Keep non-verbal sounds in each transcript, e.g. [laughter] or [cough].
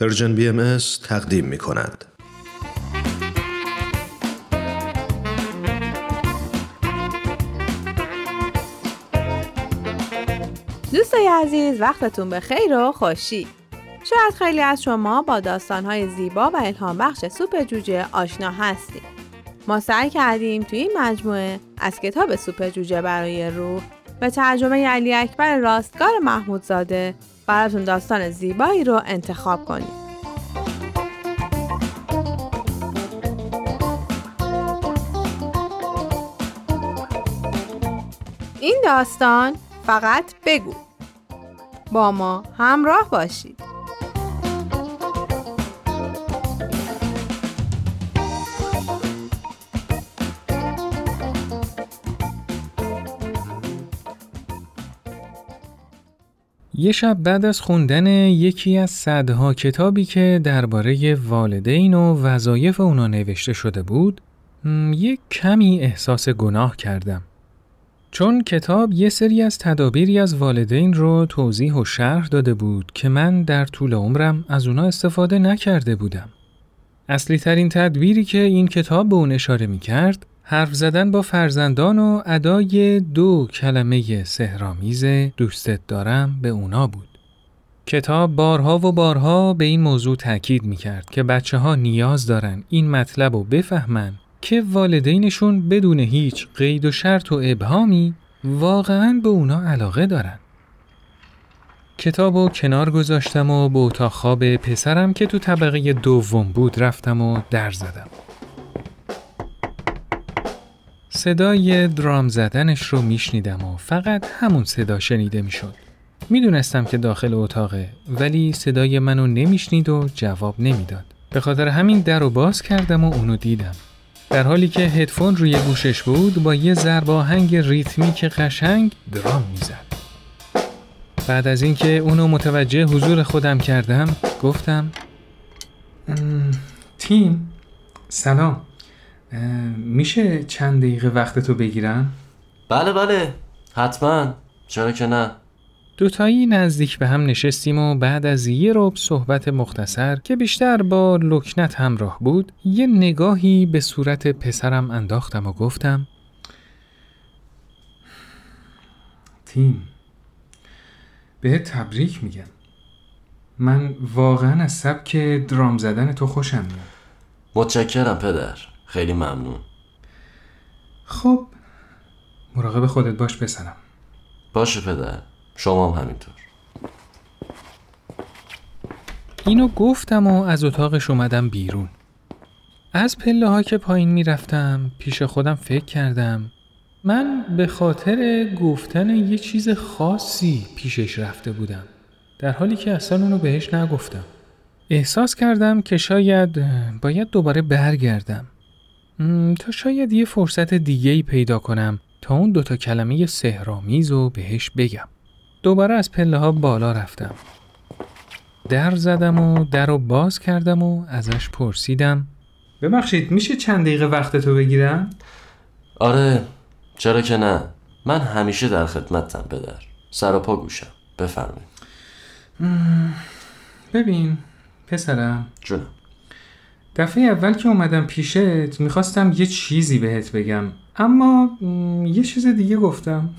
Persian BM تقدیم می کند. دوستای عزیز وقتتون به خیر و خوشی شاید خیلی از شما با داستانهای زیبا و الهام بخش سوپ جوجه آشنا هستید ما سعی کردیم توی این مجموعه از کتاب سوپ جوجه برای روح به ترجمه علی اکبر راستگار محمودزاده براتون داستان زیبایی رو انتخاب کنیم. این داستان فقط بگو با ما همراه باشید یه شب بعد از خوندن یکی از صدها کتابی که درباره والدین و وظایف اونا نوشته شده بود، یک کمی احساس گناه کردم. چون کتاب یه سری از تدابیری از والدین رو توضیح و شرح داده بود که من در طول عمرم از اونا استفاده نکرده بودم. اصلی ترین تدبیری که این کتاب به اون اشاره می کرد حرف زدن با فرزندان و ادای دو کلمه سهرامیز دوستت دارم به اونا بود. کتاب بارها و بارها به این موضوع تاکید می کرد که بچه ها نیاز دارن این مطلب رو بفهمن که والدینشون بدون هیچ قید و شرط و ابهامی واقعا به اونا علاقه دارن. کتاب و کنار گذاشتم و به اتاق خواب پسرم که تو طبقه دوم بود رفتم و در زدم. صدای درام زدنش رو میشنیدم و فقط همون صدا شنیده می‌شد. می‌دونستم که داخل اتاقه ولی صدای منو نمیشنید و جواب نمی‌داد. به خاطر همین در رو باز کردم و اونو دیدم. در حالی که هدفون روی گوشش بود با یه ضرب آهنگ ریتمیک قشنگ درام می‌زد. بعد از اینکه اونو متوجه حضور خودم کردم گفتم تیم سلام میشه چند دقیقه وقتتو بگیرم؟ بله بله. حتما. چرا که نه. دوتایی نزدیک به هم نشستیم و بعد از یه رب صحبت مختصر که بیشتر با لکنت همراه بود یه نگاهی به صورت پسرم انداختم و گفتم تیم به تبریک میگم. من واقعا از سبک درام زدن تو خوشم میاد. متشکرم پدر. خیلی ممنون. خب مراقب خودت باش بسنم باشه پدر. شما هم همینطور. اینو گفتم و از اتاقش اومدم بیرون. از پله ها که پایین می‌رفتم پیش خودم فکر کردم من به خاطر گفتن یه چیز خاصی پیشش رفته بودم. در حالی که اصلا اونو بهش نگفتم. احساس کردم که شاید باید دوباره برگردم. تا شاید یه فرصت دیگه ای پیدا کنم تا اون دوتا کلمه سهرامیز رو بهش بگم. دوباره از پله ها بالا رفتم. در زدم و در رو باز کردم و ازش پرسیدم ببخشید میشه چند دقیقه وقتتو بگیرم؟ آره چرا که نه من همیشه در خدمتم پدر سر و پا گوشم بفرمایید ببین پسرم جونم دفعه اول که اومدم پیشت می‌خواستم یه چیزی بهت بگم. اما یه چیز دیگه گفتم.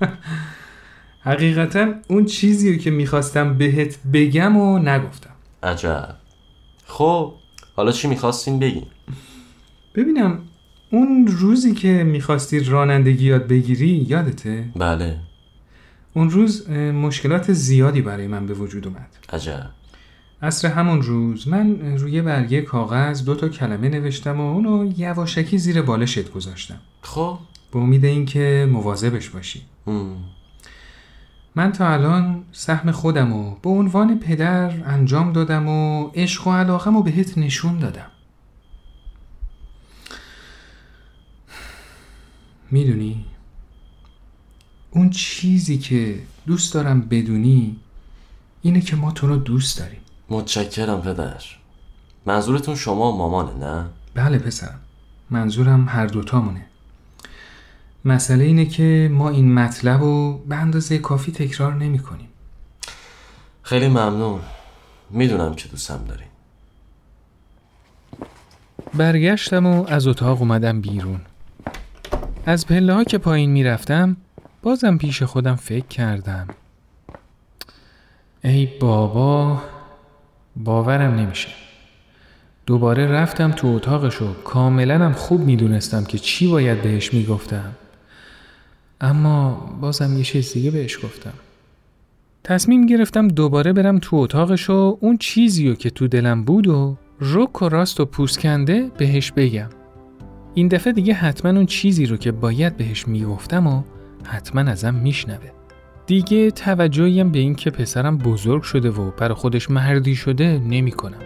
[laughs] حقیقتا اون چیزی که می‌خواستم بهت بگم و نگفتم. عجب. خب حالا چی می‌خواستین بگین؟ ببینم اون روزی که می‌خواستی رانندگی یاد بگیری یادته؟ بله. اون روز مشکلات زیادی برای من به وجود اومد. عجب. عصر همون روز من روی برگه کاغذ دو تا کلمه نوشتم و اونو یواشکی زیر بالشت گذاشتم. خب. به امید اینکه مواظبش باشی. من تا الان سهم خودم و به عنوان پدر انجام دادم و عشق و علاقم رو بهت نشون دادم. می‌دونی؟ اون چیزی که دوست دارم بدونی اینه که ما تو رو دوست داریم. متشکرم پدر. منظورتون شما و مامانه نه؟ بله پسرم. منظورم هر دوتامونه. مسئله اینه که ما این مطلب رو به اندازه کافی تکرار نمی کنیم. خیلی ممنون. می‌دونم که دوستم داری برگشتم و از اتاق اومدم بیرون. از پله ها که پایین می‌رفتم بازم پیش خودم فکر کردم. ای بابا باورم نمیشه. دوباره رفتم تو اتاقش و کاملا هم خوب می‌دونستم که چی باید بهش می‌گفتم. اما بازم یه چیز دیگه بهش گفتم. تصمیم گرفتم دوباره برم تو اتاقش و اون چیزی رو که تو دلم بود و رک و راست و پوسکنده بهش بگم. این دفعه دیگه حتما اون چیزی رو که باید بهش می‌گفتم و حتما ازم میشنوه. دیگه توجهیم به این که پسرم بزرگ شده و برای خودش مردی شده نمی‌کنم.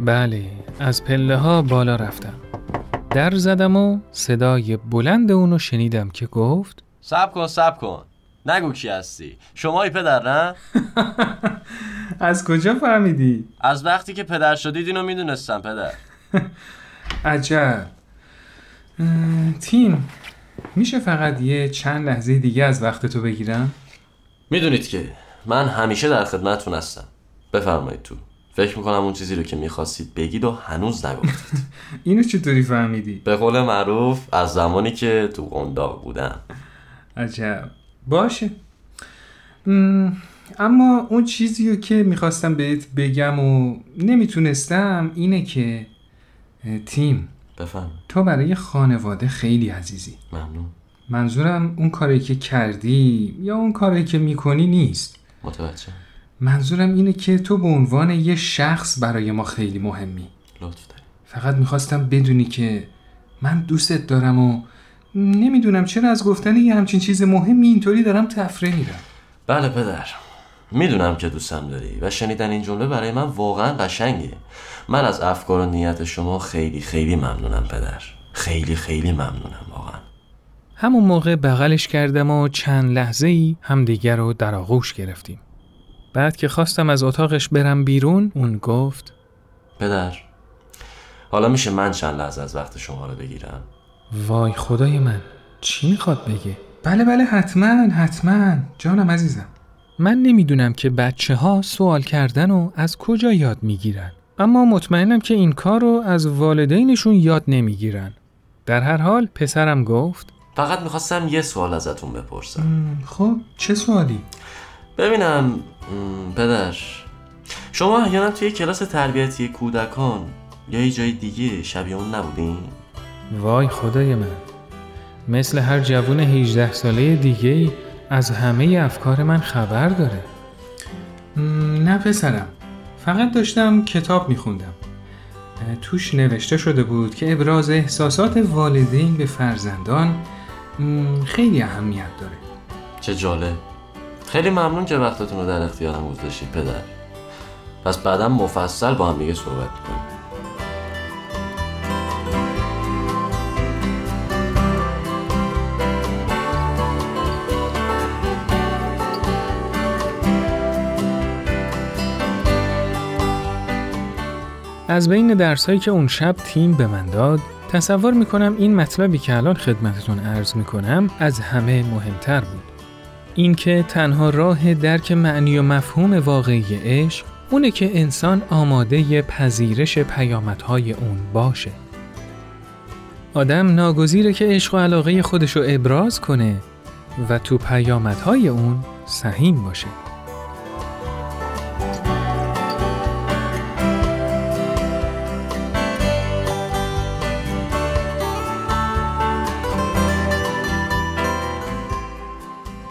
بله از پله ها بالا رفتم در زدم و صدای بلند اونو شنیدم که گفت سب کن سب کن نگو کی هستی شمایی پدر نه؟ [laughs] از کجا فهمیدی؟ از وقتی که پدر شدید اینو می‌دونستم پدر [laughs] عجب تیم میشه فقط یه چند لحظه دیگه از وقت تو بگیرم؟ می‌دونید که من همیشه در خدمتتون هستم بفرمایید تو فکر می‌کنم اون چیزی رو که می‌خواستید بگید و هنوز نگفتید. [laughs] اینو چطوری فهمیدی؟ به قول معروف از زمانی که تو قنداق بودم. عجب. باشه. اما اون چیزی رو که می‌خواستم بهت بگم و نمی‌تونستم اینه که تیم. بفهم. تو برای خانواده خیلی عزیزی. ممنون. منظورم اون کاری که کردی یا اون کاری که می‌کنی نیست. متوجه منظورم اینه که تو به عنوان یه شخص برای ما خیلی مهمی. لطف داری. فقط می‌خواستم بدونی که من دوستت دارم و نمی‌دونم چرا از گفتن یه همچین چیز مهمی اینطوری دارم تفره میرم. بله پدر. می‌دونم که دوستم داری و شنیدن این جمله برای من واقعا قشنگه. من از افکار و نیت شما خیلی خیلی ممنونم پدر. خیلی خیلی ممنونم واقعا. همون موقع بغلش کردم و چند لحظه ای همدیگر رو در آغوش گرفتیم. بعد که خواستم از اتاقش برم بیرون اون گفت پدر حالا میشه من چند لحظه از وقت شما رو بگیرم؟ وای خدای من چی می‌خواد بگه؟ بله بله حتما حتما. جانم عزیزم من نمی‌دونم که بچه ها سوال کردن و از کجا یاد می‌گیرن. اما مطمئنم که این کار رو از والدینشون یاد نمی‌گیرن. در هر حال پسرم گفت فقط می‌خواستم یه سوال ازتون بپرسم. خب چه سوالی؟ ببینم پدر. شما احیانا توی کلاس تربیتی کودکان یا یه جای دیگه شبیه اون نبودین؟ وای خدای من. مثل هر جوون 18 ساله دیگه از همه افکار من خبر داره. نه پسرم. فقط داشتم کتاب میخوندم. توش نوشته شده بود که ابراز احساسات والدین به فرزندان خیلی اهمیت داره. چه جالب. خیلی ممنون که وقتتون رو در اختیارم گذاشتید پدر. پس بعدا مفصل با هم دیگه صحبت کنیم از بین درسایی که اون شب تیم به من داد تصور می‌کنم این مطلبی که الان خدمتتون عرض می‌کنم از همه مهمتر بود. اینکه تنها راه درک معنی و مفهوم واقعی عشق اونه که انسان آماده پذیرش پیامدهای اون باشه. آدم ناگزیره که عشق و علاقه خودشو ابراز کنه و تو پیامدهای اون سهیم باشه.